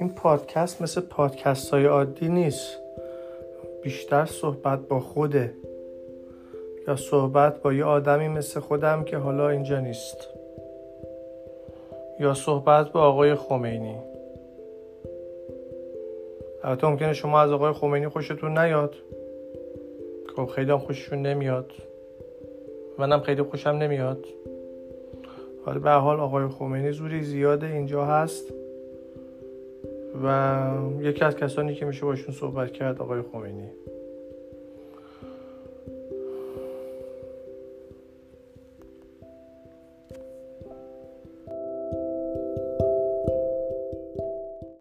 این پادکست مثل پادکست های عادی نیست. بیشتر صحبت با خوده. یا صحبت با یه آدمی مثل خودم که حالا اینجا نیست. یا صحبت با آقای خمینی. البته ممکنه شما از آقای خمینی خوشتون نیاد. خب خیلی هم خوششون نمیاد. منم خیلی خوشم نمیاد. حالا به حال آقای خمینی زوری زیاده اینجا هست. و یکی از کسانی که میشه باشون صحبت کرد آقای خمینی.